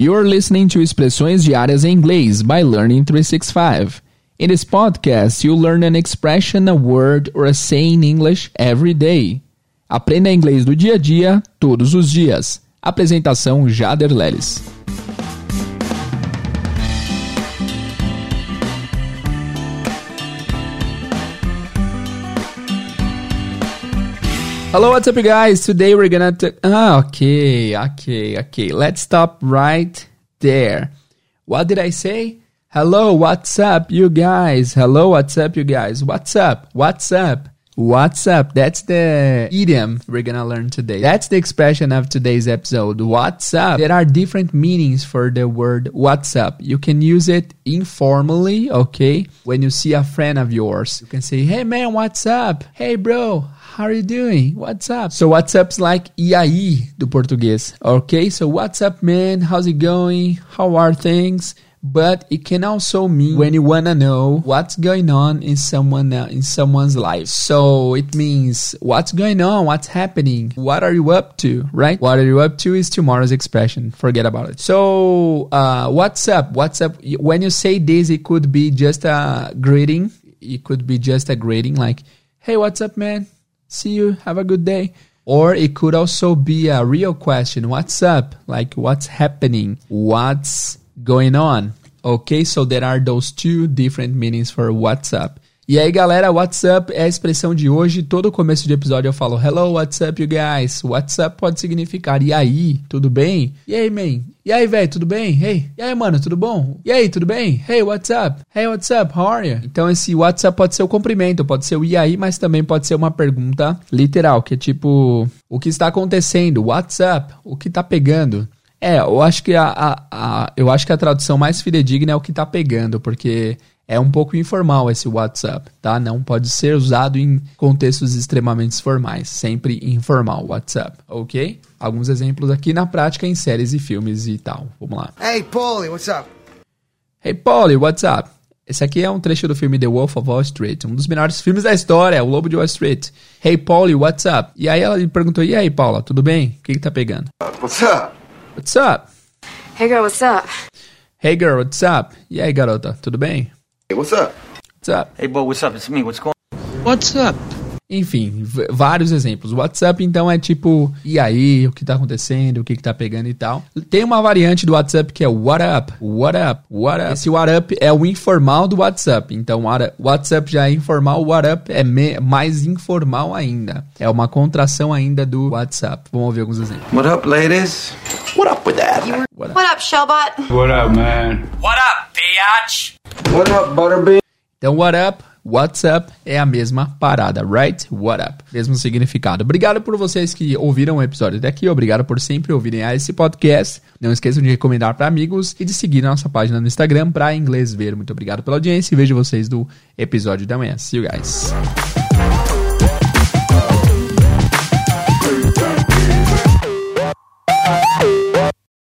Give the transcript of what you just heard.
You're listening to Expressões Diárias em Inglês by Learning 365. In this podcast, you learn an expression, a word, or a saying in English every day. Aprenda inglês do dia a dia, todos os dias. Apresentação Jader Leles. Hello, what's up, you guys? Today we're gonna. T- ah, okay, okay, okay. Let's stop right there. What did I say? Hello, what's up, you guys? Hello, what's up, you guys? What's up? What's up? What's up? That's the idiom we're gonna learn today. That's the expression of today's episode. What's up? There are different meanings for the word what's up. You can use it informally, okay? When you see a friend of yours, you can say, Hey man, what's up? Hey bro, how are you doing? What's up? So what's up's like e aí do português, okay? So what's up man? How's it going? How are things? But it can also mean when you wanna know what's going on in someone uh, in someone's life. So it means what's going on, what's happening, what are you up to, right? What are you up to is tomorrow's expression. Forget about it. So uh, what's up? What's up? When you say this, it could be just a greeting. It could be just a greeting, like, "Hey, what's up, man? See you. Have a good day." Or it could also be a real question. What's up? Like, what's happening? What's going on. Ok, so there are those two different meanings for what's up. E aí, galera, what's up é a expressão de hoje. Todo começo de episódio eu falo hello, what's up, you guys? What's up pode significar e aí, tudo bem? E aí, man? E aí, velho, tudo bem? Hey, e aí, mano, tudo bom? E aí, tudo bem? Hey, what's up? Hey, what's up? How are you? Então, esse what's up pode ser o cumprimento, pode ser o e aí, mas também pode ser uma pergunta literal, que é tipo, o que está acontecendo? What's up? O que tá pegando? É, eu acho que a, a, a, eu acho que a tradução mais fidedigna é o que tá pegando, porque é um pouco informal esse WhatsApp, tá? Não pode ser usado em contextos extremamente formais, sempre informal WhatsApp, ok? Alguns exemplos aqui na prática em séries e filmes e tal. Vamos lá. Hey, Paulie, what's up? Hey, Paulie, what's up? Esse aqui é um trecho do filme The Wolf of Wall Street, um dos melhores filmes da história, O Lobo de Wall Street. Hey, Paulie, what's up? E aí ela perguntou, e aí, Paula, tudo bem? O que que tá pegando? What's up? What's up? Hey girl, what's up? Hey girl, what's up? E aí, garota, tudo bem? Hey, what's up? What's up? Hey, boy, what's up? It's me. What's going What's up? Enfim, vários exemplos. WhatsApp, então, é tipo, e aí, o que tá acontecendo, o que, que tá pegando e tal. Tem uma variante do WhatsApp que é what up, what up, what up. Esse what up é o informal do WhatsApp. Então, WhatsApp já é informal, what up é mais informal ainda. É uma contração ainda do WhatsApp. Vamos ouvir alguns exemplos. What up, ladies? What up with that? What up, what up Shellbot? What up, man? What up, biatch? What up, Butterbean? Então, what up? What's up é a mesma parada, right? What up? Mesmo significado. Obrigado por vocês que ouviram o episódio até aqui. Obrigado por sempre ouvirem esse podcast. Não esqueçam de recomendar para amigos e de seguir a nossa página no Instagram para inglês ver. Muito obrigado pela audiência e vejo vocês no episódio da manhã. See you guys.